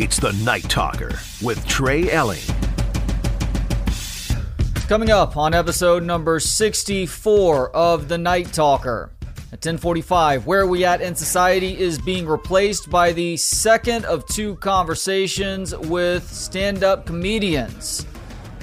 It's the Night Talker with Trey Elling. Coming up on episode number 64 of the Night Talker. At 1045, where we at in society is being replaced by the second of two conversations with stand-up comedians.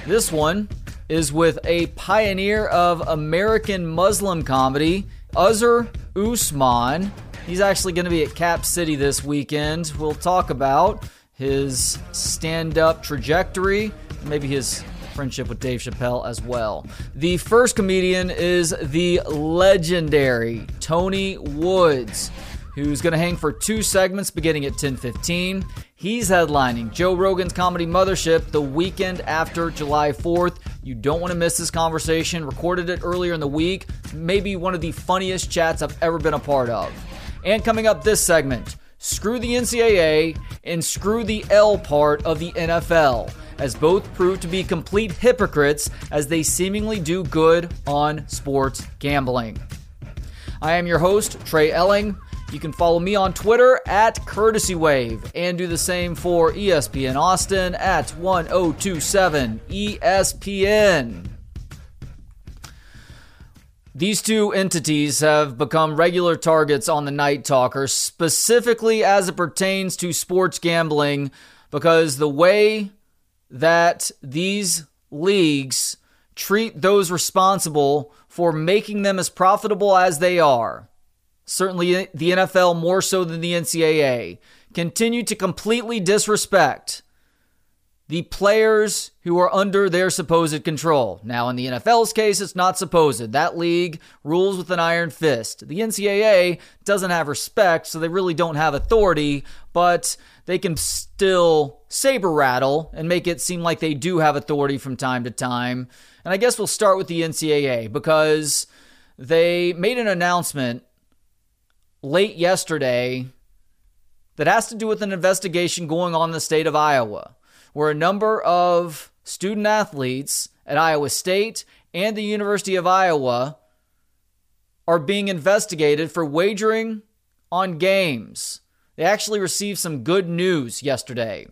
This one is with a pioneer of American Muslim comedy, Azhar Usman. He's actually going to be at Cap City this weekend. We'll talk about his stand up trajectory, maybe his friendship with Dave Chappelle as well. The first comedian is the legendary Tony Woods, who's going to hang for two segments beginning at 10:15. He's headlining Joe Rogan's Comedy Mothership the weekend after July 4th. You don't want to miss this conversation. Recorded it earlier in the week. Maybe one of the funniest chats I've ever been a part of. And coming up this segment, screw the NCAA and screw the L part of the NFL as both prove to be complete hypocrites as they seemingly do good on sports gambling. I am your host, Trey Elling. You can follow me on Twitter at Courtesy Wave and do the same for ESPN Austin at 1027 ESPN. These two entities have become regular targets on the Night Talker, specifically as it pertains to sports gambling, because the way that these leagues treat those responsible for making them as profitable as they are, certainly the NFL more so than the NCAA, continue to completely disrespect the players who are under their supposed control. Now, in the NFL's case, it's not supposed. That league rules with an iron fist. The NCAA doesn't have respect, so they really don't have authority, but they can still saber rattle and make it seem like they do have authority from time to time. And I guess we'll start with the NCAA because they made an announcement late yesterday that has to do with an investigation going on in the state of Iowa where a number of student athletes at Iowa State and the University of Iowa are being investigated for wagering on games. They actually received some good news yesterday.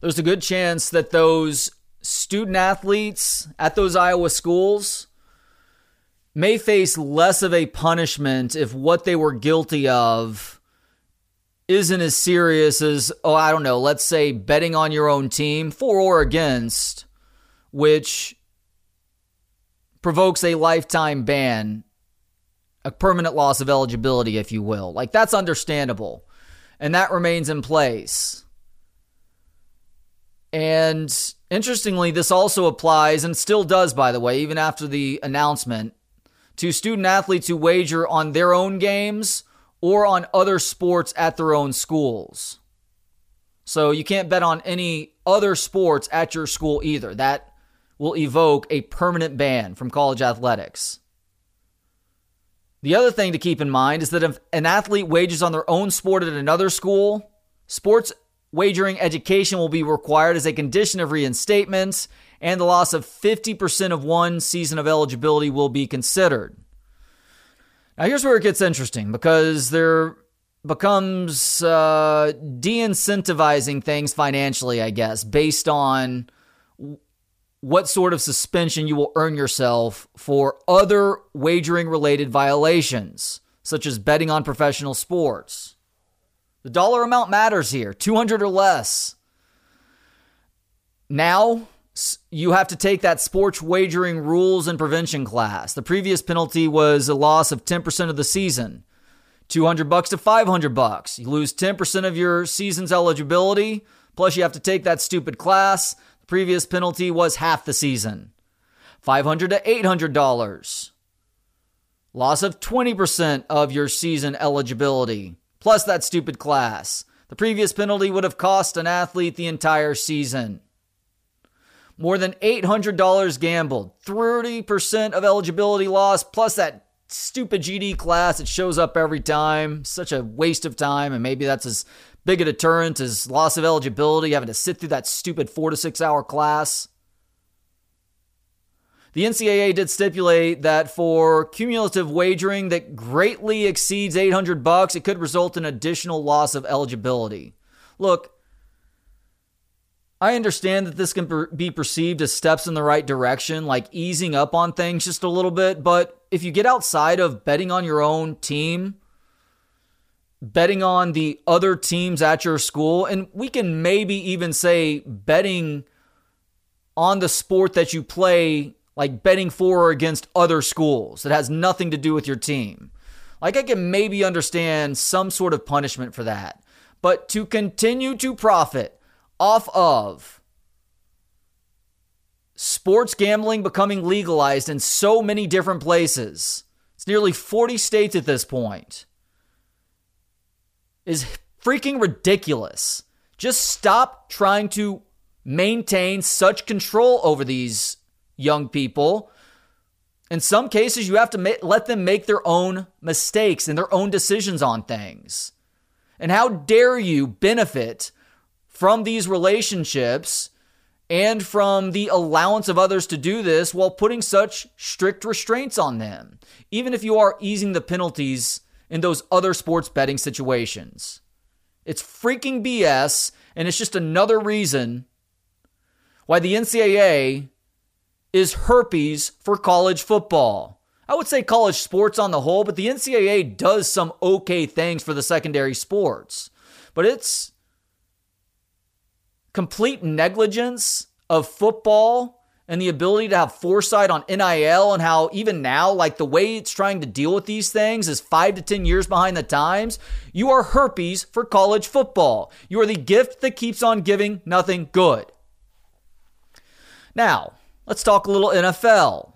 There's a good chance that those student athletes at those Iowa schools may face less of a punishment if what they were guilty of isn't as serious as, oh, I don't know, let's say betting on your own team for or against, which provokes a lifetime ban, a permanent loss of eligibility, if you will. Like, that's understandable. And that remains in place. And interestingly, this also applies, and still does, by the way, even after the announcement, to student athletes who wager on their own games or on other sports at their own schools. So you can't bet on any other sports at your school either. That will evoke a permanent ban from college athletics. The other thing to keep in mind is that if an athlete wagers on their own sport at another school, sports wagering education will be required as a condition of reinstatement, and the loss of 50% of one season of eligibility will be considered. Now, here's where it gets interesting because there becomes uh, de incentivizing things financially, I guess, based on what sort of suspension you will earn yourself for other wagering related violations, such as betting on professional sports. The dollar amount matters here 200 or less. Now, you have to take that sports wagering rules and prevention class. The previous penalty was a loss of 10% of the season. 200 bucks to 500 bucks. You lose 10% of your season's eligibility, plus you have to take that stupid class. The previous penalty was half the season. 500 to 800 dollars. Loss of 20% of your season eligibility, plus that stupid class. The previous penalty would have cost an athlete the entire season. More than $800 gambled, 30% of eligibility loss, plus that stupid GD class that shows up every time. Such a waste of time, and maybe that's as big a deterrent as loss of eligibility, having to sit through that stupid four to six hour class. The NCAA did stipulate that for cumulative wagering that greatly exceeds 800 bucks, it could result in additional loss of eligibility. Look, I understand that this can be perceived as steps in the right direction, like easing up on things just a little bit. But if you get outside of betting on your own team, betting on the other teams at your school, and we can maybe even say betting on the sport that you play, like betting for or against other schools that has nothing to do with your team. Like, I can maybe understand some sort of punishment for that. But to continue to profit off of sports gambling becoming legalized in so many different places, it's nearly 40 states at this point, is freaking ridiculous. Just stop trying to maintain such control over these young people. In some cases, you have to ma- let them make their own mistakes and their own decisions on things. And how dare you benefit from these relationships and from the allowance of others to do this while putting such strict restraints on them, even if you are easing the penalties in those other sports betting situations. It's freaking BS, and it's just another reason why the NCAA is herpes for college football. I would say college sports on the whole, but the NCAA does some okay things for the secondary sports. But it's complete negligence of football and the ability to have foresight on NIL and how even now, like the way it's trying to deal with these things is five to 10 years behind the times. You are herpes for college football. You are the gift that keeps on giving nothing good. Now, let's talk a little NFL,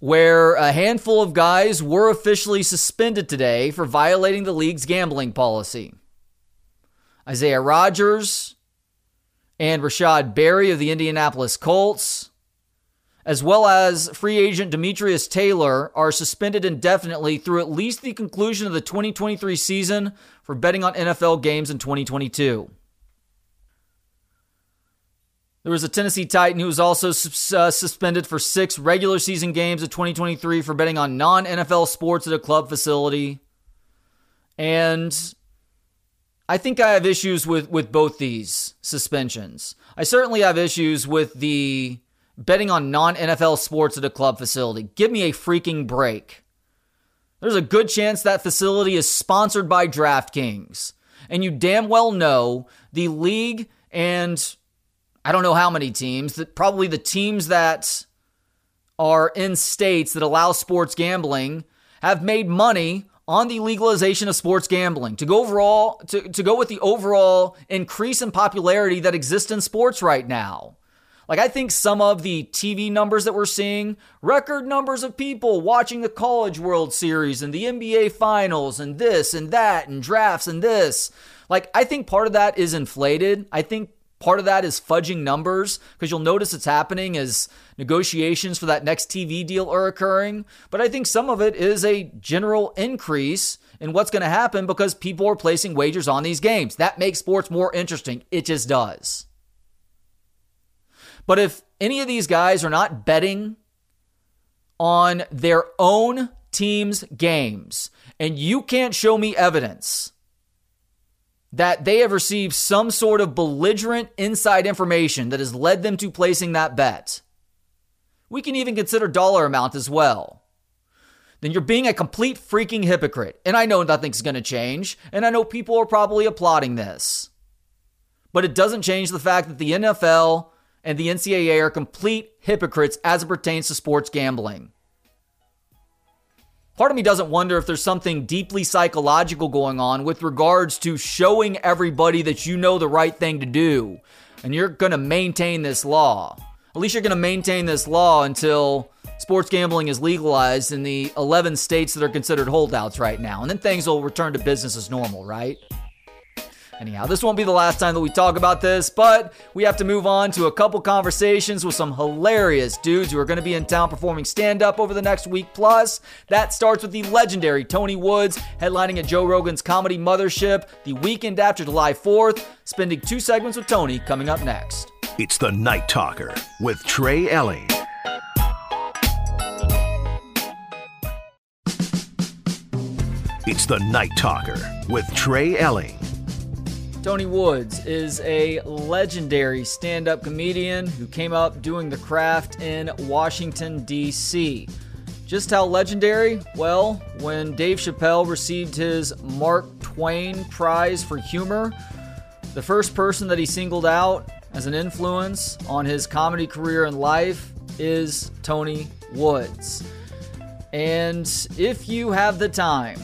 where a handful of guys were officially suspended today for violating the league's gambling policy. Isaiah Rodgers and Rashad Berry of the Indianapolis Colts, as well as free agent Demetrius Taylor, are suspended indefinitely through at least the conclusion of the 2023 season for betting on NFL games in 2022. There was a Tennessee Titan who was also uh, suspended for six regular season games of 2023 for betting on non NFL sports at a club facility. And I think I have issues with, with both these suspensions. I certainly have issues with the betting on non NFL sports at a club facility. Give me a freaking break. There's a good chance that facility is sponsored by DraftKings. And you damn well know the league and I don't know how many teams, that probably the teams that are in states that allow sports gambling have made money on the legalization of sports gambling to go overall to, to go with the overall increase in popularity that exists in sports right now. Like I think some of the TV numbers that we're seeing, record numbers of people watching the College World Series and the NBA Finals and this and that and drafts and this. Like I think part of that is inflated. I think Part of that is fudging numbers because you'll notice it's happening as negotiations for that next TV deal are occurring. But I think some of it is a general increase in what's going to happen because people are placing wagers on these games. That makes sports more interesting. It just does. But if any of these guys are not betting on their own team's games, and you can't show me evidence that they have received some sort of belligerent inside information that has led them to placing that bet. We can even consider dollar amount as well. Then you're being a complete freaking hypocrite. And I know nothing's going to change, and I know people are probably applauding this. But it doesn't change the fact that the NFL and the NCAA are complete hypocrites as it pertains to sports gambling. Part of me doesn't wonder if there's something deeply psychological going on with regards to showing everybody that you know the right thing to do and you're going to maintain this law. At least you're going to maintain this law until sports gambling is legalized in the 11 states that are considered holdouts right now. And then things will return to business as normal, right? Anyhow, this won't be the last time that we talk about this, but we have to move on to a couple conversations with some hilarious dudes who are going to be in town performing stand up over the next week plus. That starts with the legendary Tony Woods headlining at Joe Rogan's Comedy Mothership the weekend after July 4th, spending two segments with Tony coming up next. It's the Night Talker with Trey Elling. It's the Night Talker with Trey Elling. Tony Woods is a legendary stand up comedian who came up doing the craft in Washington, D.C. Just how legendary? Well, when Dave Chappelle received his Mark Twain Prize for Humor, the first person that he singled out as an influence on his comedy career and life is Tony Woods. And if you have the time,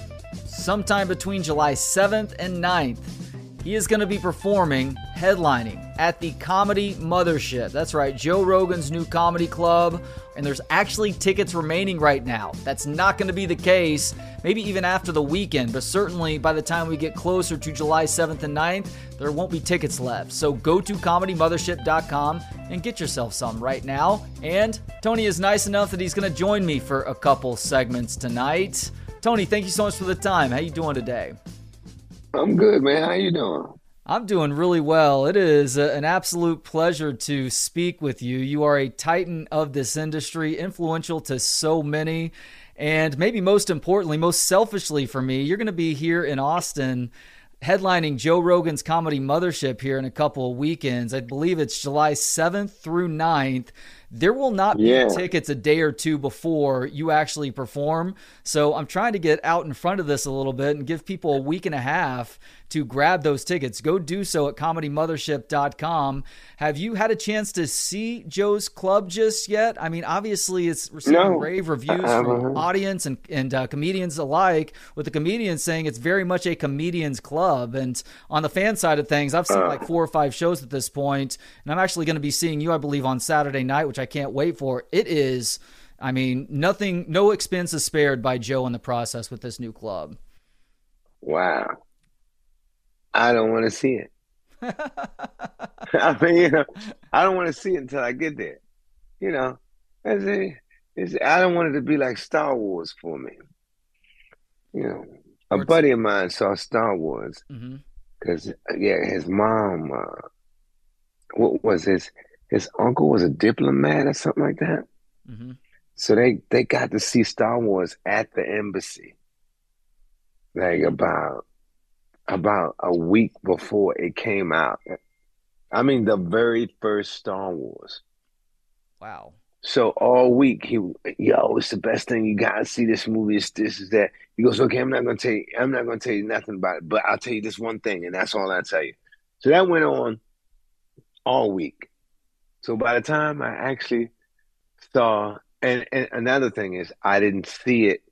sometime between July 7th and 9th, he is going to be performing, headlining at the Comedy Mothership. That's right, Joe Rogan's new comedy club. And there's actually tickets remaining right now. That's not going to be the case, maybe even after the weekend, but certainly by the time we get closer to July 7th and 9th, there won't be tickets left. So go to comedymothership.com and get yourself some right now. And Tony is nice enough that he's going to join me for a couple segments tonight. Tony, thank you so much for the time. How you doing today? I'm good, man. How you doing? I'm doing really well. It is a, an absolute pleasure to speak with you. You are a titan of this industry, influential to so many. And maybe most importantly, most selfishly for me, you're going to be here in Austin headlining Joe Rogan's Comedy Mothership here in a couple of weekends. I believe it's July 7th through 9th. There will not be yeah. tickets a day or two before you actually perform. So I'm trying to get out in front of this a little bit and give people a week and a half to grab those tickets. Go do so at comedymothership.com. Have you had a chance to see Joe's Club just yet? I mean, obviously, it's receiving no, rave reviews from audience and, and uh, comedians alike, with the comedians saying it's very much a comedian's club. And on the fan side of things, I've seen uh, like four or five shows at this point, and I'm actually going to be seeing you, I believe, on Saturday night, which I can't wait for. It is. I mean, nothing, no expense is spared by Joe in the process with this new club. Wow. I don't want to see it. I mean, you know, I don't want to see it until I get there. You know, a, it's, I don't want it to be like Star Wars for me. You know, a buddy of mine saw Star Wars because, mm-hmm. yeah, his mom, uh, what was his his uncle was a diplomat or something like that. Mm-hmm. So they they got to see Star Wars at the embassy, like about about a week before it came out. I mean, the very first Star Wars. Wow. So all week he, yo, it's the best thing. You gotta see this movie. It's this, is that. He goes, okay, I'm not gonna tell you. I'm not gonna tell you nothing about it, but I'll tell you this one thing, and that's all I tell you. So that went on all week. So by the time I actually saw, and, and another thing is, I didn't see it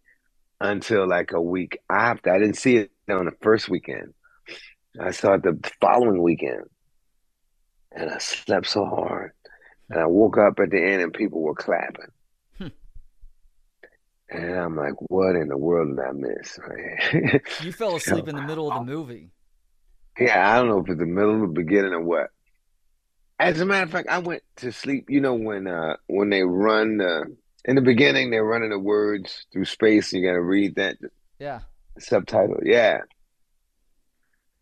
until like a week after. I didn't see it on the first weekend. I saw it the following weekend. And I slept so hard. And I woke up at the end and people were clapping. Hmm. And I'm like, what in the world did I miss? you fell asleep in the middle of the movie. Yeah, I don't know if it's the middle, or the beginning, or what. As a matter of fact, I went to sleep. You know when uh when they run uh, in the beginning, they're running the words through space. And you got to read that. Yeah. Subtitle. Yeah.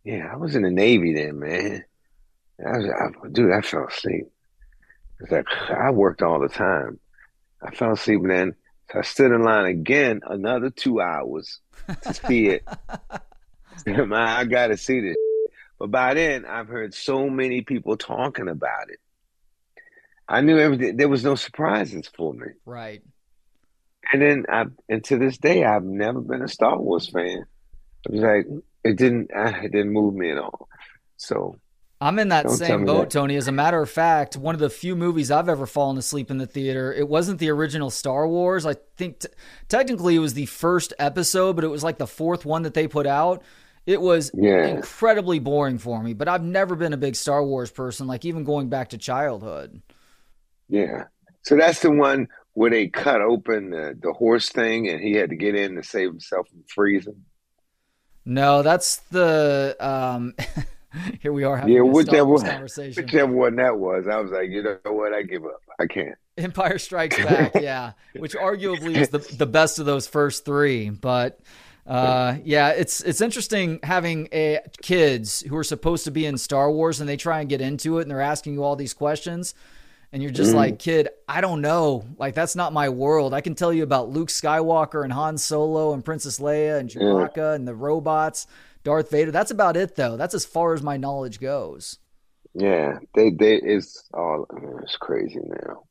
Yeah, I was in the Navy then, man. I was, I, dude, I fell asleep. It's like I worked all the time. I fell asleep then. So I stood in line again another two hours to see it. Man, I got to see this. But by then, I've heard so many people talking about it. I knew everything. There was no surprises for me. Right. And then, I, and to this day, I've never been a Star Wars fan. It was like it didn't, it didn't move me at all. So I'm in that same boat, that. Tony. As a matter of fact, one of the few movies I've ever fallen asleep in the theater. It wasn't the original Star Wars. I think t- technically it was the first episode, but it was like the fourth one that they put out. It was yeah. incredibly boring for me, but I've never been a big Star Wars person, like even going back to childhood. Yeah. So that's the one where they cut open the, the horse thing and he had to get in to save himself from freezing. No, that's the um here we are having yeah, a that Wars conversation. Whichever one that was, I was like, you know what, I give up. I can't. Empire Strikes Back, yeah, which arguably is the the best of those first three, but uh, yeah, it's it's interesting having a kids who are supposed to be in Star Wars and they try and get into it and they're asking you all these questions and you're just mm. like, kid, I don't know. Like that's not my world. I can tell you about Luke Skywalker and Han Solo and Princess Leia and Chewbacca yeah. and the robots. Darth Vader. That's about it, though. That's as far as my knowledge goes. Yeah, they they it's all it's crazy now.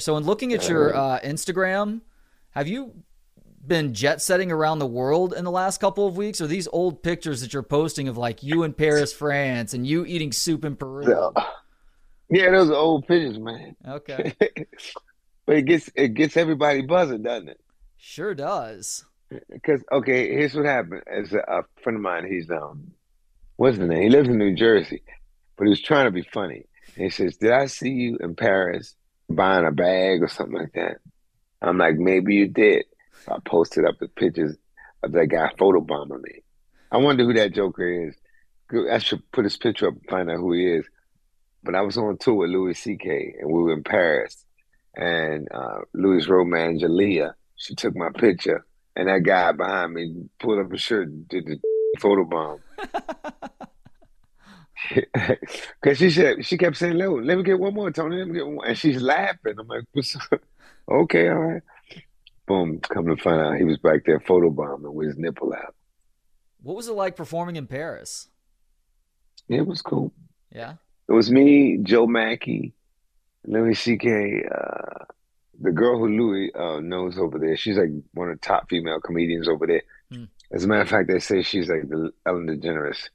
So, in looking at your uh, Instagram, have you been jet setting around the world in the last couple of weeks? Or these old pictures that you're posting of like you in Paris, France, and you eating soup in Peru? Yeah, yeah those are old pictures, man. Okay, but it gets it gets everybody buzzing, doesn't it? Sure does. Because okay, here's what happened. As a, a friend of mine, he's um, what's the name? He lives in New Jersey, but he was trying to be funny. And he says, "Did I see you in Paris buying a bag or something like that?" I'm like, "Maybe you did." I posted up the pictures of that guy photobombing me. I wonder who that joker is. I should put his picture up and find out who he is. But I was on tour with Louis C.K. and we were in Paris, and uh, Louis' road manager Leah, she took my picture and that guy behind me pulled up his shirt and did the photo bomb. Cause she said she kept saying, "Let, me get one more, Tony. Let me get one," and she's laughing. I'm like, "Okay, all right." Boom! Come to find out, he was back there photobombing with his nipple out. What was it like performing in Paris? It was cool. Yeah. It was me, Joe Machi, Louis C.K., uh, the girl who Louis uh, knows over there, she's like one of the top female comedians over there. Hmm. As a matter of fact, they say she's like the Ellen DeGeneres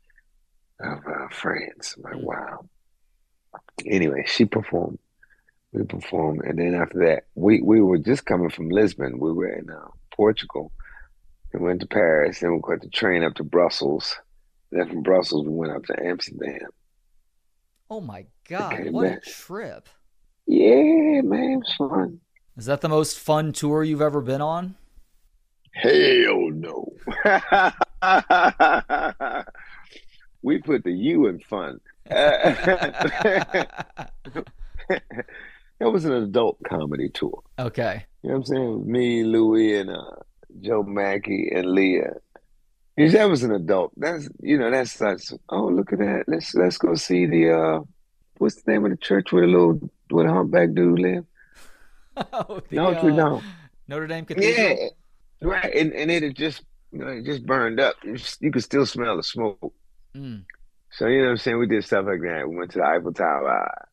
of uh, France. I'm like, hmm. wow. Anyway, she performed. We performed, and then after that, we we were just coming from Lisbon. We were in uh, Portugal. We went to Paris, then we caught the train up to Brussels. Then from Brussels, we went up to Amsterdam. Oh my God! What back. a trip! Yeah, man, it was fun. Is that the most fun tour you've ever been on? Hell no. we put the U in fun. that was an adult comedy tour. Okay. You know what I'm saying? Me, Louis, and uh, Joe Machi and Leah. That was an adult. That's you know that's that's. Oh, look at that. Let's let's go see the uh, what's the name of the church where the little where the humpback dude live? oh, the, Notre uh, Dame. Notre Dame Cathedral. Yeah, right. And and it had just you know it just burned up. You, you could still smell the smoke. Mm. So you know what I'm saying. We did stuff like that. We went to the Eiffel Tower.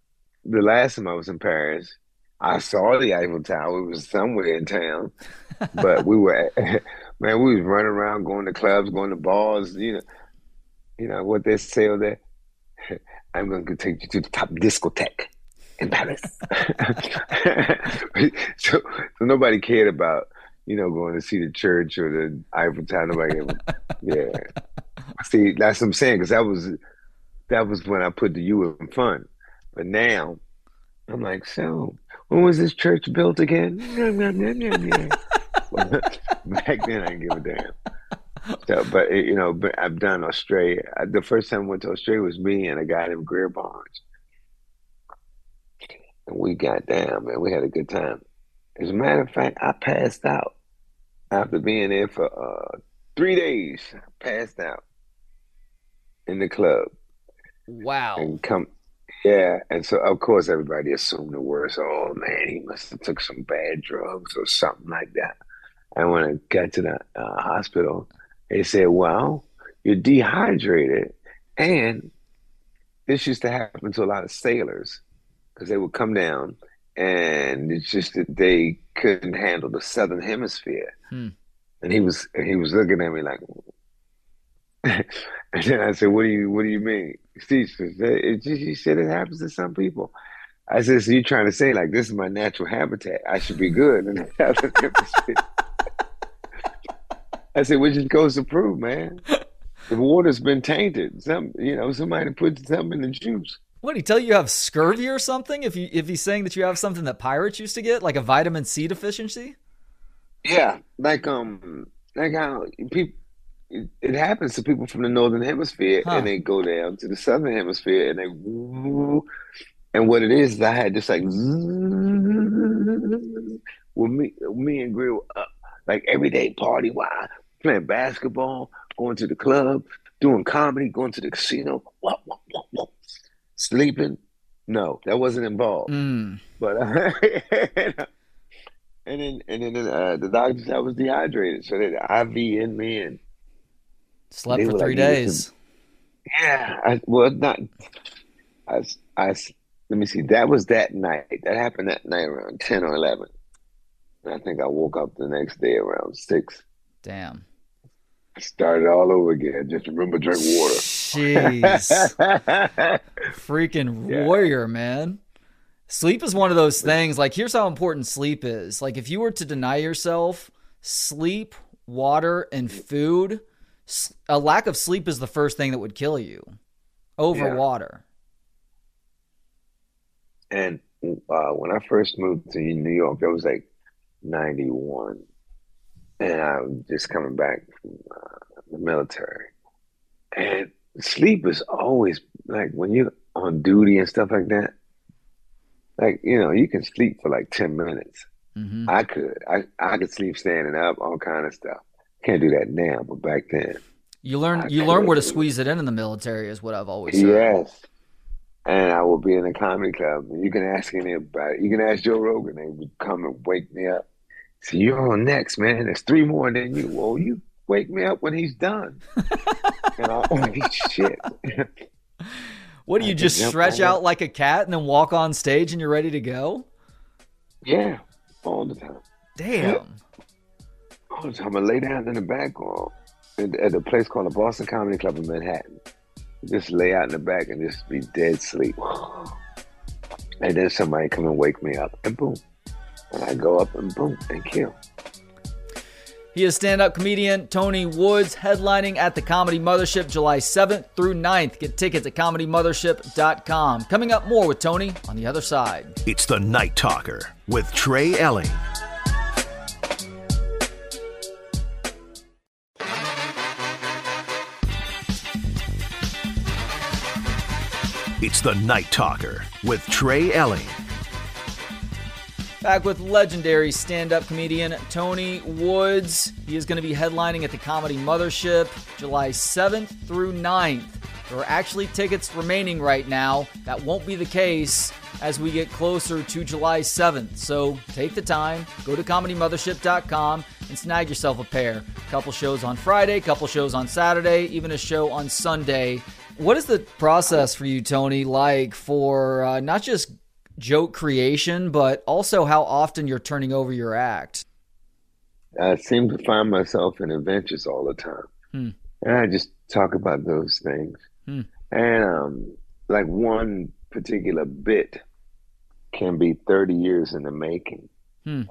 The last time I was in Paris, I saw the Eiffel Tower. It was somewhere in town, but we were man. We was running around, going to clubs, going to bars. You know, you know what they say over there. I'm going to take you to the top discotheque in Paris. so, so nobody cared about you know going to see the church or the Eiffel Tower. Nobody, yeah. See, that's what I'm saying because that was that was when I put the U in fun. But now I'm like, so when was this church built again? Back then, I didn't give a damn. So, but you know, but I've done Australia. The first time I went to Australia was me and a guy named Greer Barnes and we got down, man. We had a good time. As a matter of fact, I passed out after being there for uh, three days. I passed out in the club. Wow. And come, yeah. And so, of course, everybody assumed the worst. Oh man, he must have took some bad drugs or something like that. And when I got to the uh, hospital, they said, "Well, you're dehydrated," and this used to happen to a lot of sailors because they would come down and it's just that they couldn't handle the southern hemisphere. Hmm. And he was he was looking at me like, and then I said, "What do you What do you mean?" Steve said, it just, "He said it happens to some people." I said, "So you're trying to say like this is my natural habitat? I should be good in the southern hemisphere?" I said, "Which just goes to prove, man, the water's been tainted. Some you know somebody put something in the juice." What he tell you you have scurvy or something? If you if he's saying that you have something that pirates used to get, like a vitamin C deficiency? Yeah, like um, like how people it, it happens to people from the northern hemisphere, huh. and they go down to the southern hemisphere, and they and what it is, I had just like with me, me and Grill up like every day party, why playing basketball, going to the club, doing comedy, going to the casino. Sleeping? No, that wasn't involved. Mm. But uh, and then and then uh, the doctor said I was dehydrated, so they IV in me and Slept for three days. Yeah, I, well, not. I, I, let me see. That was that night. That happened that night around ten or eleven. And I think I woke up the next day around six. Damn. Started all over again. Just remember drink water. Jeez. Freaking yeah. warrior, man. Sleep is one of those things. Like, here's how important sleep is. Like, if you were to deny yourself sleep, water, and food, a lack of sleep is the first thing that would kill you over yeah. water. And uh, when I first moved to New York, it was like 91. And I was just coming back from uh, the military. And sleep is always like when you're on duty and stuff like that like you know you can sleep for like 10 minutes mm-hmm. i could I, I could sleep standing up all kind of stuff can't do that now but back then. You learn I you learn where to squeeze it in in the military is what i've always said yes. And i will be in a comedy club and you can ask anybody you can ask joe rogan they would come and wake me up. So you're on next man. There's three more than you. Well you wake me up when he's done. And i oh shit. What do you just stretch out like a cat and then walk on stage and you're ready to go? Yeah, all the time. Damn. Yeah. All the time. Lay down in the back or at a place called the Boston Comedy Club in Manhattan. Just lay out in the back and just be dead sleep. And then somebody come and wake me up and boom. And I go up and boom and kill. He is stand up comedian Tony Woods, headlining at the Comedy Mothership July 7th through 9th. Get tickets at comedymothership.com. Coming up more with Tony on the other side. It's the Night Talker with Trey Elling. It's the Night Talker with Trey Elling. Back with legendary stand up comedian Tony Woods. He is going to be headlining at the Comedy Mothership July 7th through 9th. There are actually tickets remaining right now. That won't be the case as we get closer to July 7th. So take the time, go to comedymothership.com and snag yourself a pair. Couple shows on Friday, couple shows on Saturday, even a show on Sunday. What is the process for you, Tony, like for uh, not just joke creation, but also how often you're turning over your act. I seem to find myself in adventures all the time. Hmm. And I just talk about those things. Hmm. And um, like one particular bit can be 30 years in the making. Hmm.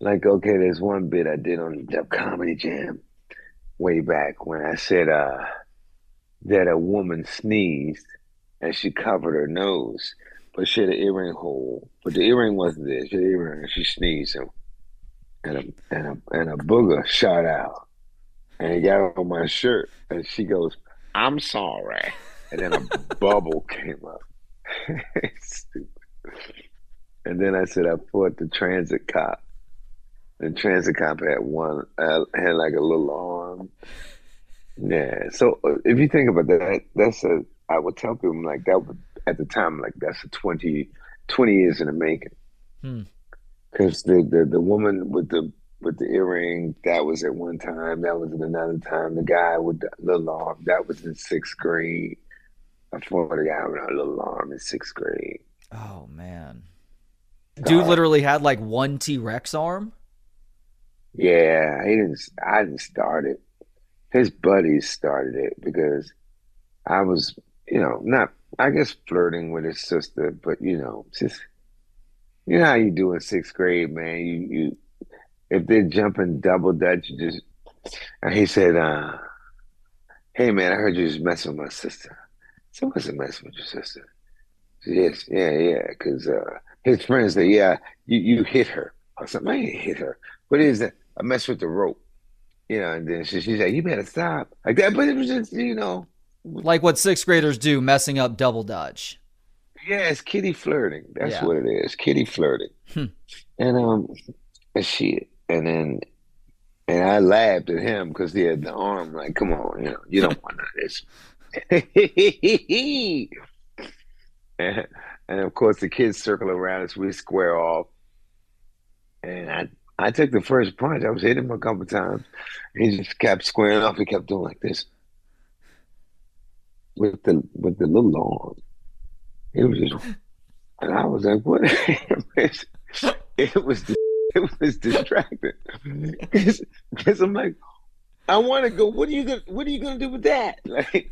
Like, okay, there's one bit I did on the Comedy Jam way back when I said uh, that a woman sneezed and she covered her nose but she had an earring hole. But the earring wasn't there. She had an earring and she sneezed and, and a and a and a booger shot out. And it got on my shirt. And she goes, I'm sorry. And then a bubble came up. Stupid. And then I said I fought the transit cop. The transit cop had one uh, had like a little arm. Yeah. So uh, if you think about that, that's a I would tell people like that would at the time like that's a 20, 20 years in the making. Because hmm. the, the the woman with the with the earring that was at one time, that was at another time. The guy with the little arm that was in sixth grade. I fought a guy with a little arm in sixth grade. Oh man, dude, uh, literally had like one T Rex arm. Yeah, he didn't. I didn't start it. His buddies started it because I was, you know, not I guess flirting with his sister, but you know, just you know how you do in sixth grade, man. You you if they're jumping double dutch, you just and he said, uh, "Hey man, I heard you just messing with my sister." So what's a messing with your sister? Yes, yeah, yeah, because uh, his friends said, "Yeah, you you hit her." I said, "I hit her. What is that? I messed with the rope." You know, and then she, she's like, "You better stop." Like that, but it was just you know like what sixth graders do, messing up double dutch. Yeah, it's kitty flirting. That's yeah. what it is. Kitty flirting. Hmm. And um, and she, And then, and I laughed at him because he had the arm. Like, come on, you know, you don't want this. and, and of course, the kids circle around us. We square off, and I I took the first punch. I was hitting him a couple times. He just kept squaring off. He kept doing like this with the with the little arm. It was just, and I was like, "What?" it was it was distracting because I'm like, I want to go. What are you gonna What are you gonna do with that? Like,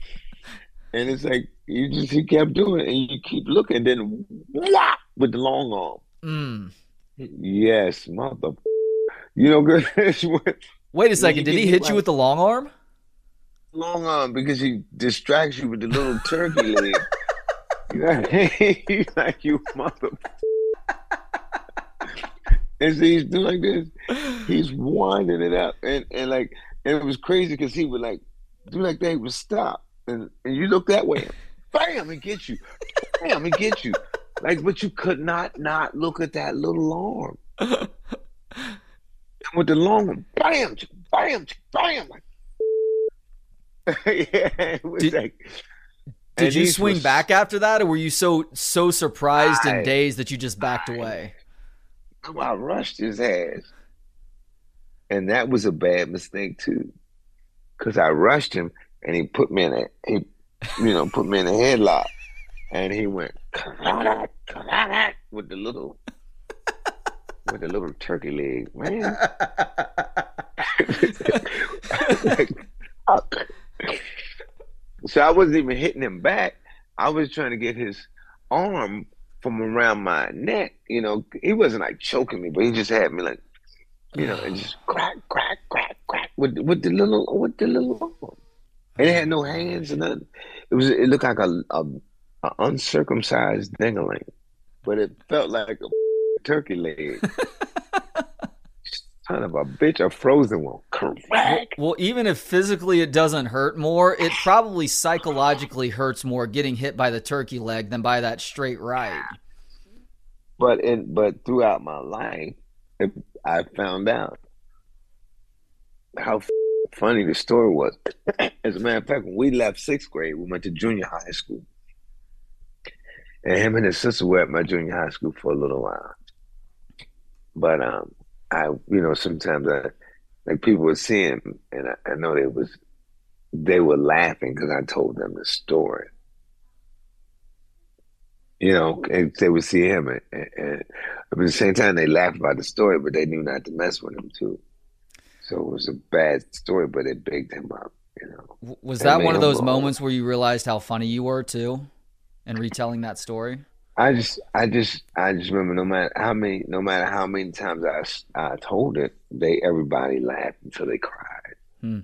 and it's like you just he kept doing it, and you keep looking, then whop with the long arm. Mm. Yes, mother. You know, good. Wait a second. Did he hit like, you with the long arm? Long arm because he distracts you with the little turkey leg. you know, he's like you mother. and so he's doing like this. He's winding it up, and and like, and it was crazy because he would like do like that. He would stop, and and you look that way, bam, and get you, bam, and get you. Like, but you could not not look at that little arm. With the long one, bam, bam, bam. Yeah, it was did, like. Did you swing was, back after that, or were you so so surprised I, and dazed that you just backed I, away? I rushed his ass, and that was a bad mistake too, because I rushed him and he put me in a he, you know, put me in a headlock and he went with the little with the little turkey leg, man. so I wasn't even hitting him back. I was trying to get his arm from around my neck. You know, he wasn't like choking me, but he just had me like, you know, and just crack, crack, crack, crack with with the little with the little arm. And it had no hands and nothing. It was it looked like a, a an uncircumcised dingaling, but it felt like a turkey leg. Son of a bitch, a frozen one. Correct. Well, even if physically it doesn't hurt more, it probably psychologically hurts more getting hit by the turkey leg than by that straight right. But in but throughout my life, I found out how funny the story was. As a matter of fact, when we left sixth grade, we went to junior high school. And him and his sister were at my junior high school for a little while. But um, I, you know, sometimes I, like people would see him, and I, I know they was, they were laughing because I told them the story. You know, and they would see him, and, and, and at the same time they laughed about the story, but they knew not to mess with him too. So it was a bad story, but it bigged him up. You know, was that one of those moments where you realized how funny you were too? and retelling that story? I just, I just, I just remember no matter how many, no matter how many times I, I told it, they everybody laughed until they cried hmm.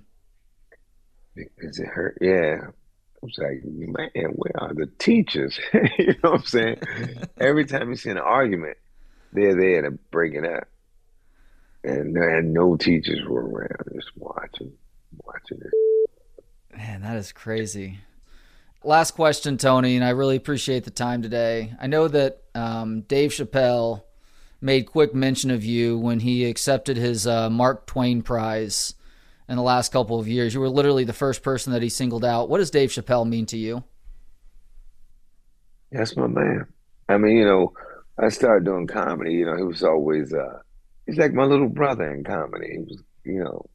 because it hurt. Yeah, I was like, man, where are the teachers? you know what I'm saying? Every time you see an argument, they're there to break it up, and and no teachers were around, just watching, watching it. Man, that is crazy. Last question, Tony, and I really appreciate the time today. I know that um, Dave Chappelle made quick mention of you when he accepted his uh, Mark Twain Prize in the last couple of years. You were literally the first person that he singled out. What does Dave Chappelle mean to you? That's my man. I mean, you know, I started doing comedy. You know, he was always uh, he's like my little brother in comedy. He was, you know,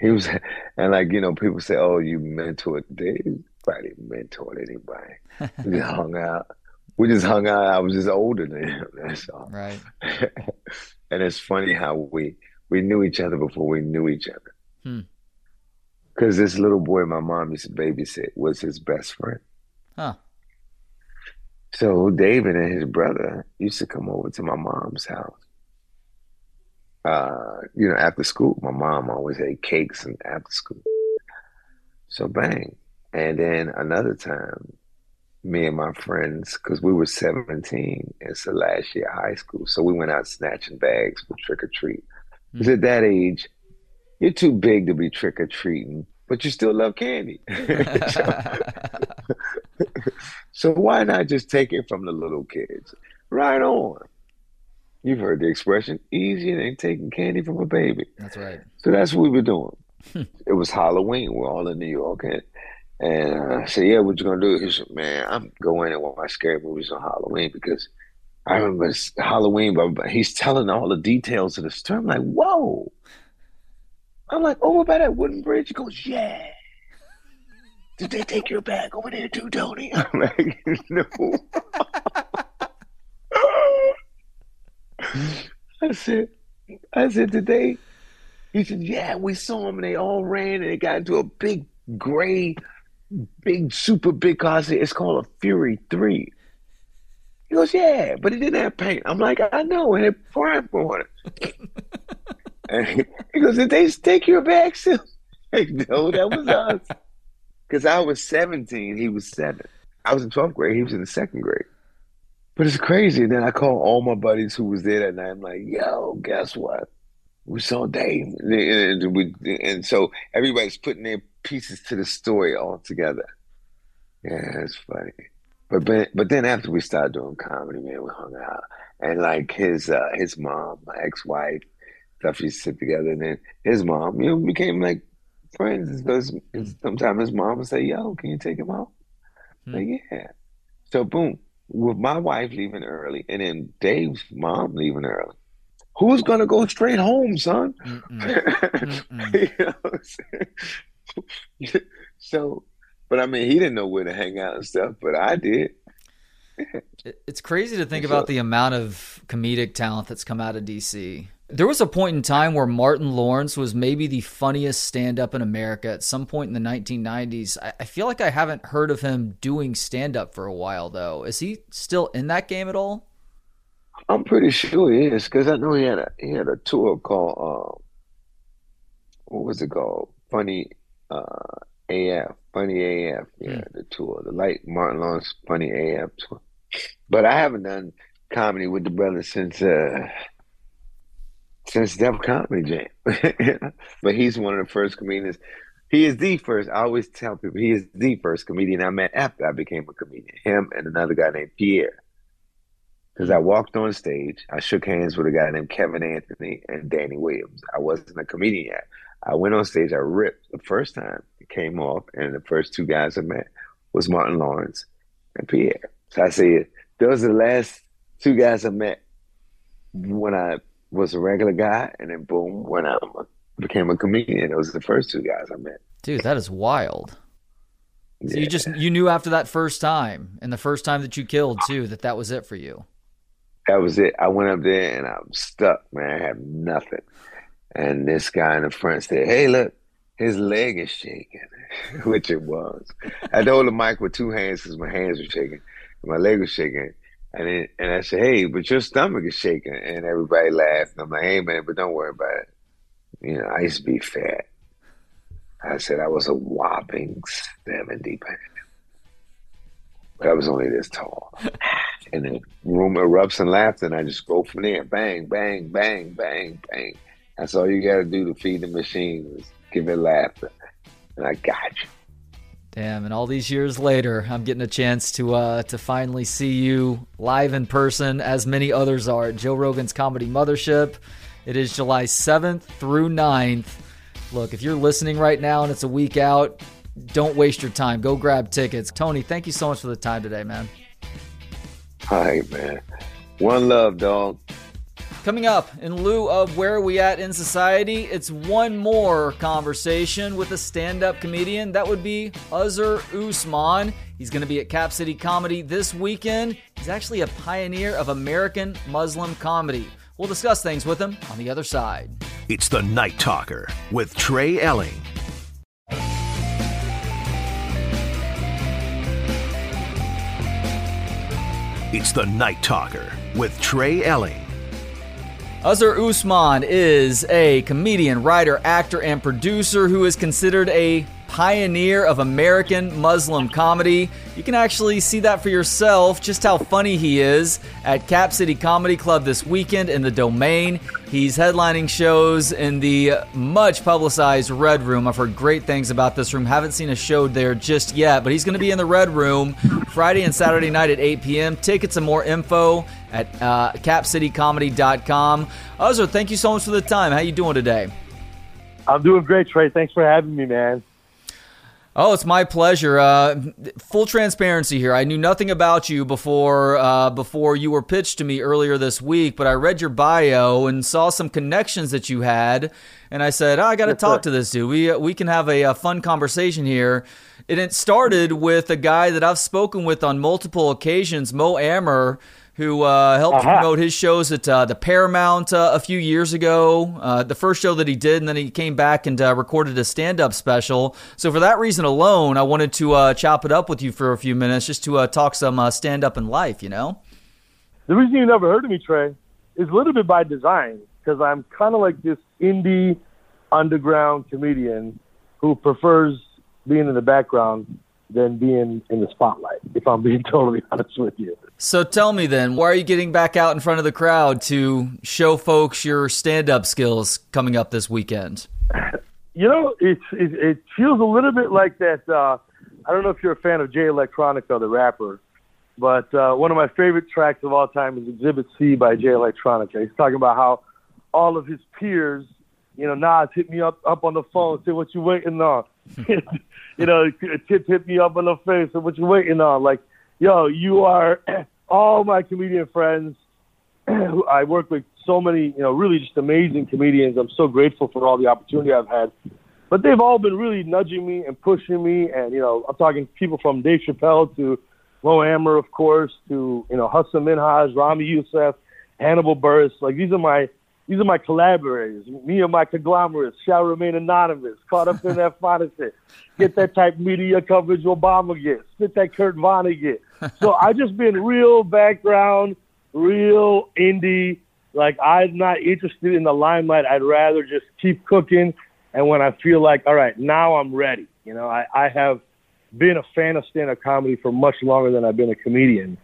he was, and like you know, people say, "Oh, you mentored Dave." Anybody mentored anybody. we just hung out. We just hung out. I was just older than him. That's all. Right. and it's funny how we we knew each other before we knew each other. Hmm. Because this little boy my mom used to babysit was his best friend. Huh. So David and his brother used to come over to my mom's house. Uh, you know, after school, my mom always ate cakes and after school. So bang, and then another time, me and my friends, because we were 17, it's the last year of high school. So we went out snatching bags for trick or treat. Because mm-hmm. at that age, you're too big to be trick or treating, but you still love candy. so, so why not just take it from the little kids? Right on. You've heard the expression, easier than taking candy from a baby. That's right. So that's what we were doing. it was Halloween. We're all in New York. And and I said, "Yeah, what you gonna do?" He said, "Man, I'm going and watch scary movies on Halloween because I remember Halloween, but he's telling all the details of the story. I'm like, whoa. I'm like, over by that wooden bridge. He goes, yeah. Did they take your bag over there too, Tony? I'm like, no. I said, I said, they? He said, yeah, we saw them and they all ran and they got into a big gray, big, super big car. I said, it's called a Fury 3. He goes, yeah, but it didn't have paint. I'm like, I know, and it prime for it. and he goes, did they take your back still? Like, no, that was us. Because I was 17, he was seven. I was in 12th grade, he was in the second grade. But it's crazy. And then I call all my buddies who was there that night. I'm like, yo, guess what? We saw Dave. And, we, and so everybody's putting their pieces to the story all together. Yeah, it's funny. But but but then after we started doing comedy, man, we hung out, and like his uh, his mom, my ex wife, stuff used to sit together, and then his mom, you know, became like friends because sometimes his mom would say, "Yo, can you take him out?" Hmm. Like, yeah. So boom, with my wife leaving early, and then Dave's mom leaving early. Who's gonna go straight home, son? Mm-mm. Mm-mm. you know so but I mean, he didn't know where to hang out and stuff, but I did. it's crazy to think about the amount of comedic talent that's come out of DC. There was a point in time where Martin Lawrence was maybe the funniest stand up in America at some point in the 1990s. I, feel like I haven't heard of him doing stand up for a while, though. Is he still in that game at all? I'm pretty sure he is because I know he had a he had a tour called uh, what was it called? Funny uh, AF, Funny AF, yeah, mm. the tour, the light Martin Lawrence Funny AF tour. But I haven't done comedy with the brothers since uh since Def Comedy Jam. but he's one of the first comedians. He is the first. I always tell people he is the first comedian I met after I became a comedian. Him and another guy named Pierre. Because I walked on stage, I shook hands with a guy named Kevin Anthony and Danny Williams. I wasn't a comedian yet. I went on stage, I ripped the first time it came off, and the first two guys I met was Martin Lawrence and Pierre. So I said, those are the last two guys I met when I was a regular guy, and then boom, when I became a comedian, those are the first two guys I met. Dude, that is wild. So yeah. you just you knew after that first time, and the first time that you killed too, that that was it for you. That was it. I went up there and I'm stuck, man. I have nothing. And this guy in the front said, Hey, look, his leg is shaking, which it was. I hold the mic with two hands because my hands were shaking. My leg was shaking. And and I said, Hey, but your stomach is shaking. And everybody laughed. And I'm like, Hey, man, but don't worry about it. You know, I used to be fat. I said I was a whopping 70 pounds. But I was only this tall. and the room erupts in laughter, and I just go from there. Bang, bang, bang, bang, bang. That's all you got to do to feed the machine is give it laughter. And I got you. Damn, and all these years later, I'm getting a chance to uh, to finally see you live in person, as many others are at Joe Rogan's Comedy Mothership. It is July 7th through 9th. Look, if you're listening right now and it's a week out, don't waste your time. Go grab tickets. Tony, thank you so much for the time today, man. All right, man. One love, dog. Coming up, in lieu of where are we at in society, it's one more conversation with a stand up comedian. That would be Azhar Usman. He's going to be at Cap City Comedy this weekend. He's actually a pioneer of American Muslim comedy. We'll discuss things with him on the other side. It's the Night Talker with Trey Elling. It's the Night Talker with Trey Elling. Azhar Usman is a comedian, writer, actor, and producer who is considered a pioneer of American Muslim comedy. You can actually see that for yourself, just how funny he is at Cap City Comedy Club this weekend in the Domain. He's headlining shows in the much publicized Red Room. I've heard great things about this room. Haven't seen a show there just yet, but he's going to be in the Red Room Friday and Saturday night at 8 p.m. Tickets and more info at uh, capcitycomedy.com. Azhar, thank you so much for the time. How you doing today? I'm doing great, Trey. Thanks for having me, man. Oh, it's my pleasure. Uh, full transparency here. I knew nothing about you before uh, before you were pitched to me earlier this week, but I read your bio and saw some connections that you had, and I said, oh, I got to talk to this dude. We we can have a, a fun conversation here. And it started with a guy that I've spoken with on multiple occasions, Mo Amer who uh, helped uh-huh. promote his shows at uh, the Paramount uh, a few years ago. Uh, the first show that he did, and then he came back and uh, recorded a stand-up special. So for that reason alone, I wanted to uh, chop it up with you for a few minutes, just to talk some stand-up in life. You know, the reason you never heard of me, Trey, is a little bit by design because I'm kind of like this indie underground comedian who prefers being in the background than being in the spotlight, if I'm being totally honest with you. So tell me then, why are you getting back out in front of the crowd to show folks your stand up skills coming up this weekend? You know, it, it, feels a little bit like that. Uh, I don't know if you're a fan of Jay Electronica, the rapper, but uh, one of my favorite tracks of all time is Exhibit C by Jay Electronica. He's talking about how all of his peers, you know, Nas hit me up up on the phone, say, "What you waiting on?" you know, Tip hit me up on the face. What you waiting on? Like, yo, you are all my comedian friends. I work with so many, you know, really just amazing comedians. I'm so grateful for all the opportunity I've had. But they've all been really nudging me and pushing me. And, you know, I'm talking people from Dave Chappelle to Mo Amer, of course, to, you know, Hasan Minhaj, Ramy Youssef, Hannibal Buress. Like, these are my these are my collaborators. Me and my conglomerates shall remain anonymous, caught up in that fantasy. Get that type media coverage Obama gets. Get that Kurt Vonnegut. So I just been real background, real indie. Like I'm not interested in the limelight. I'd rather just keep cooking. And when I feel like, all right, now I'm ready. You know, I, I have been a fan of stand-up comedy for much longer than I've been a comedian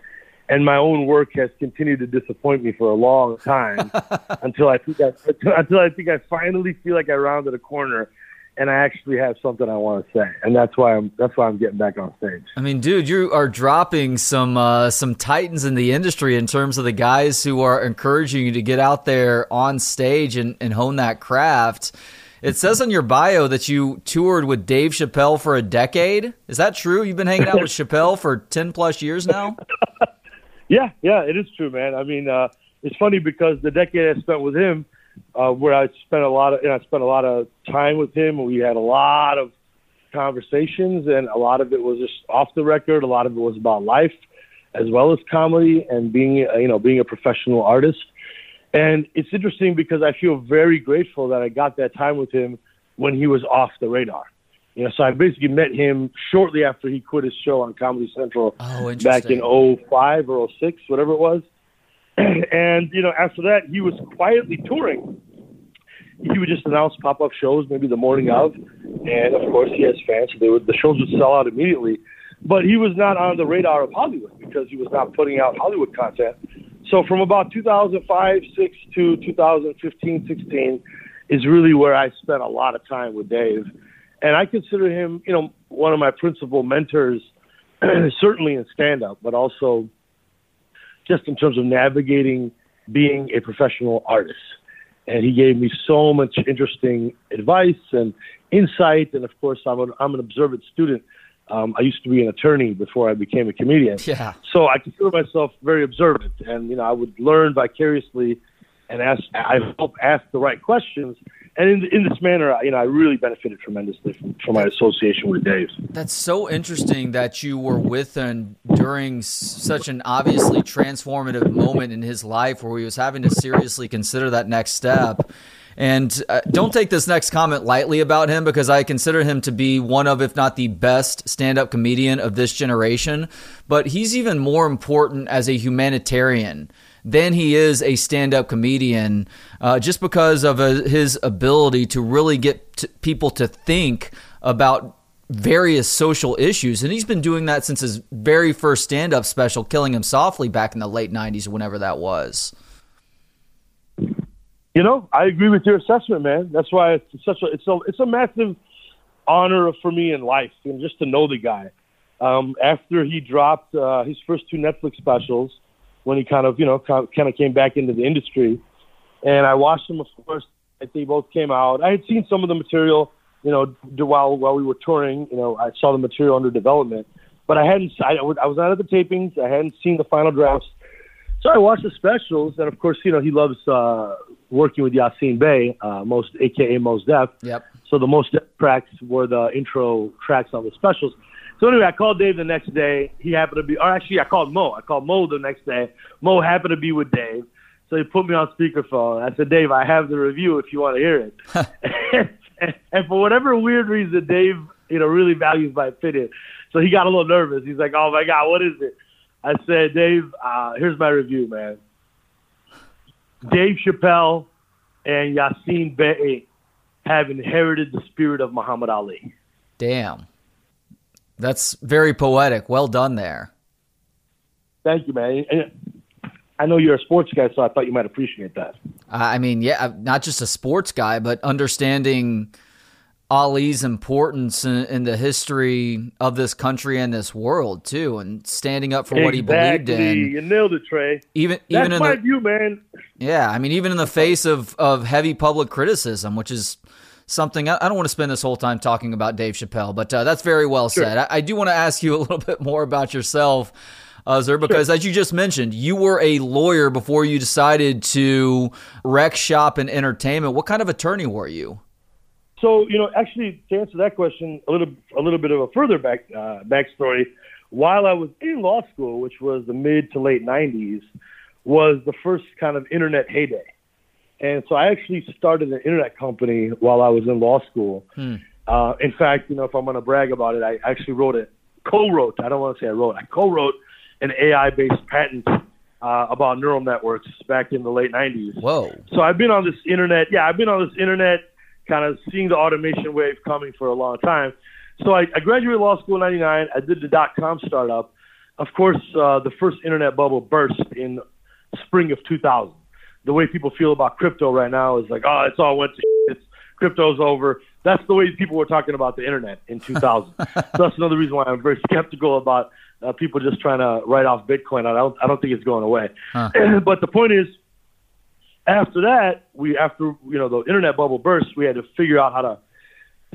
and my own work has continued to disappoint me for a long time until I think I until I think I finally feel like I rounded a corner and I actually have something I want to say, and that's why I'm that's why I'm getting back on stage. I mean, dude, you are dropping some uh, some titans in the industry in terms of the guys who are encouraging you to get out there on stage and, and hone that craft. It says on your bio that you toured with Dave Chappelle for a decade. Is that true? You've been hanging out with Chappelle for ten plus years now. Yeah, yeah, it is true, man. I mean, uh, it's funny because the decade I spent with him, uh, where I spent a lot of, you know, I spent a lot of time with him, we had a lot of conversations, and a lot of it was just off the record. A lot of it was about life, as well as comedy and being, uh, you know, being a professional artist. And it's interesting because I feel very grateful that I got that time with him when he was off the radar. You know, so I basically met him shortly after he quit his show on Comedy Central oh, back in 05 or 06, whatever it was. and, you know, after that, he was quietly touring. He would just announce pop up shows maybe the morning of. And, of course, he has fans, so they would, the shows would sell out immediately. But he was not on the radar of Hollywood because he was not putting out Hollywood content. So from about 2005, 6 to 2015, 16 is really where I spent a lot of time with Dave and I consider him, you know, one of my principal mentors, certainly in stand up, but also just in terms of navigating being a professional artist. And he gave me so much interesting advice and insight. And of course, I'm an, I'm an observant student. Um, I used to be an attorney before I became a comedian. Yeah. So I consider myself very observant. And, you know, I would learn vicariously and ask, I hope, ask the right questions and in, in this manner, you know, I really benefited tremendously from, from, my association with Dave. That's so interesting that you were with him during such an obviously transformative moment in his life where he was having to seriously consider that next step. And uh, don't take this next comment lightly about him because I consider him to be one of, if not the best stand up comedian of this generation. But he's even more important as a humanitarian than he is a stand up comedian uh, just because of uh, his ability to really get people to think about various social issues. And he's been doing that since his very first stand up special, Killing Them Softly, back in the late 90s whenever that was. You know, I agree with your assessment, man. That's why it's such a it's a it's a massive honor for me in life, and just to know the guy. Um, after he dropped uh, his first two Netflix specials, when he kind of, you know, kind of came back into the industry. And I watched them, of course. They both came out. I had seen some of the material you know, while while we were touring, you know, I saw the material under development, but I hadn't. I, I was not at the tapings. I hadn't seen the final drafts. So I watched the specials, and of course, you know, he loves uh, working with Yasin Bey, uh, most AKA Mos Def. Yep. So the Mos Def tracks were the intro tracks on the specials. So anyway, I called Dave the next day. He happened to be, or actually, I called Mo. I called Mo the next day. Mo happened to be with Dave. So he put me on speakerphone. I said, Dave, I have the review if you want to hear it. and, and for whatever weird reason, Dave, you know, really values my opinion. So he got a little nervous. He's like, "Oh my God, what is it?" I said, "Dave, uh, here's my review, man. Dave Chappelle and Yasin Bey have inherited the spirit of Muhammad Ali." Damn, that's very poetic. Well done there. Thank you, man. I know you're a sports guy, so I thought you might appreciate that. Uh, I mean, yeah, not just a sports guy, but understanding Ali's importance in, in, the history of this country and this world too, and standing up for exactly. what he believed in. You nailed it, Trey. Even That's even in my the, view, man. Yeah, I mean, even in the face of of heavy public criticism, which is something I, I don't want to spend this whole time talking about Dave Chappelle, but uh, that's very well sure. said. I, I, do want to ask you a little bit more about yourself. Uh, Zer, because sure. as you just mentioned, you were a lawyer before you decided to wreck shop in entertainment. What kind of attorney were you? So you know, actually, to answer that question, a little a little bit of a further back uh, backstory. While I was in law school, which was the mid to late '90s, was the first kind of internet heyday, and so I actually started an internet company while I was in law school. Hmm. Uh, in fact, you know, if I'm going to brag about it, I actually wrote it, co-wrote. I don't want to say I wrote. I co-wrote an AI-based patent uh, about neural networks back in the late '90s. Whoa! So I've been on this internet. Yeah, I've been on this internet kind of seeing the automation wave coming for a long time. So I, I graduated law school in '99. I did the dot com startup. Of course, uh, the first internet bubble burst in spring of 2000. The way people feel about crypto right now is like, oh, it's all went to shit. It's crypto's over. That's the way people were talking about the internet in 2000. so that's another reason why I'm very skeptical about uh, people just trying to write off Bitcoin. I don't, I don't think it's going away. Huh. but the point is, after that, we after you know the internet bubble burst, we had to figure out how to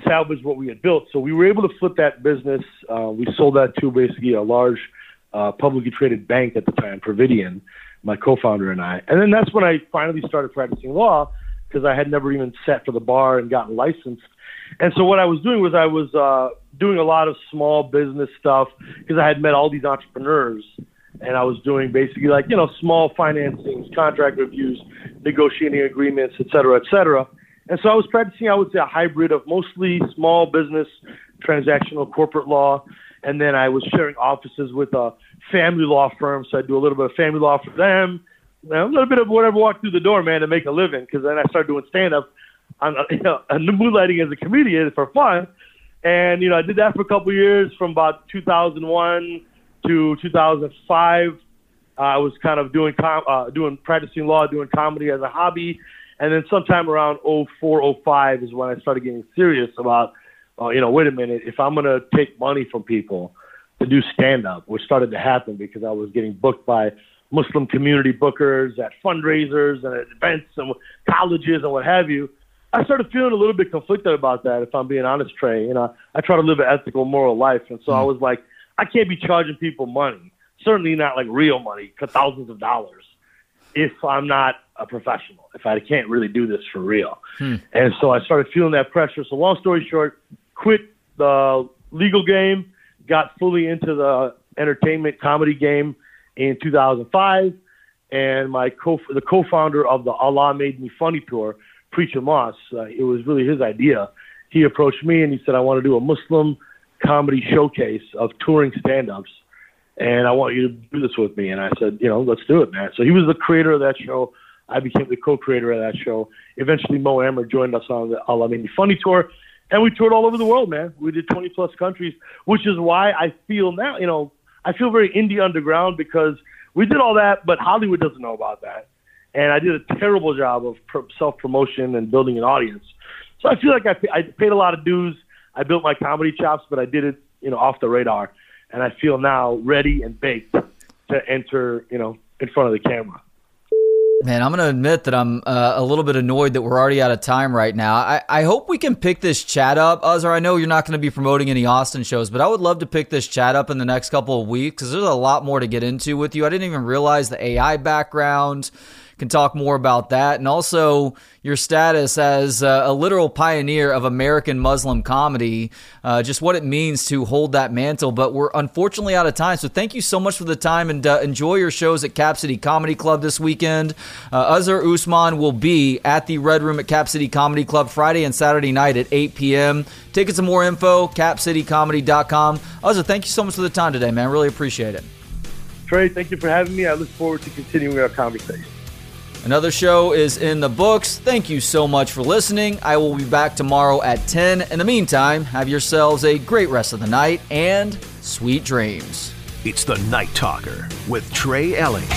salvage what we had built. So we were able to flip that business. Uh, we sold that to basically a large uh, publicly traded bank at the time, Providian, my co-founder and I. And then that's when I finally started practicing law because I had never even sat for the bar and gotten licensed. And so what I was doing was I was uh, doing a lot of small business stuff because I had met all these entrepreneurs and I was doing basically like you know small financings, contract reviews, negotiating agreements, et cetera, et cetera. And so I was practicing, I would say, a hybrid of mostly small business, transactional corporate law, and then I was sharing offices with a family law firm. So I do a little bit of family law for them, a little bit of whatever walked through the door, man, to make a living. Because then I started doing stand up, on you know, moonlighting as a comedian for fun. And you know, I did that for a couple years, from about 2001 to 2005. Uh, I was kind of doing com- uh, doing practicing law, doing comedy as a hobby, and then sometime around 04, 05 is when I started getting serious about, uh, you know, wait a minute, if I'm gonna take money from people to do stand up, which started to happen because I was getting booked by Muslim community bookers at fundraisers and at events and colleges and what have you. I started feeling a little bit conflicted about that, if I'm being honest, Trey. You know, I try to live an ethical, moral life, and so mm. I was like, I can't be charging people money. Certainly not like real money, thousands of dollars, if I'm not a professional, if I can't really do this for real. Hmm. And so I started feeling that pressure. So long story short, quit the legal game, got fully into the entertainment comedy game in 2005. And my co the co-founder of the Allah Made Me Funny tour, Preacher Moss, uh, it was really his idea. He approached me and he said, "I want to do a Muslim comedy showcase of touring stand-ups, and I want you to do this with me." And I said, "You know, let's do it, man." So he was the creator of that show. I became the co-creator of that show. Eventually, Mo Amer joined us on the Allah Made Me Funny tour, and we toured all over the world, man. We did 20 plus countries, which is why I feel now, you know, I feel very indie underground because we did all that, but Hollywood doesn't know about that. And I did a terrible job of self promotion and building an audience. So I feel like I, I paid a lot of dues. I built my comedy chops, but I did it, you know, off the radar. And I feel now ready and baked to enter, you know, in front of the camera. Man, I'm going to admit that I'm uh, a little bit annoyed that we're already out of time right now. I, I hope we can pick this chat up. Azhar, I know you're not going to be promoting any Austin shows, but I would love to pick this chat up in the next couple of weeks because there's a lot more to get into with you. I didn't even realize the AI background can talk more about that. And also your status as uh, a literal pioneer of American Muslim comedy, uh, just what it means to hold that mantle. But we're unfortunately out of time. So thank you so much for the time and uh, enjoy your shows at Cap City Comedy Club this weekend. Uh, Usman will be at the Red Room at Cap City Comedy Club Friday and Saturday night at 8 p.m. Tickets and more info, capcitycomedy.com. Azhar, thank you so much for the time today, man. Really appreciate it. Trey, thank you for having me. I look forward to continuing our conversation. Another show is in the books. Thank you so much for listening. I will be back tomorrow at 10. In the meantime, have yourselves a great rest of the night and sweet dreams. It's the Night Talker with Trey Elling.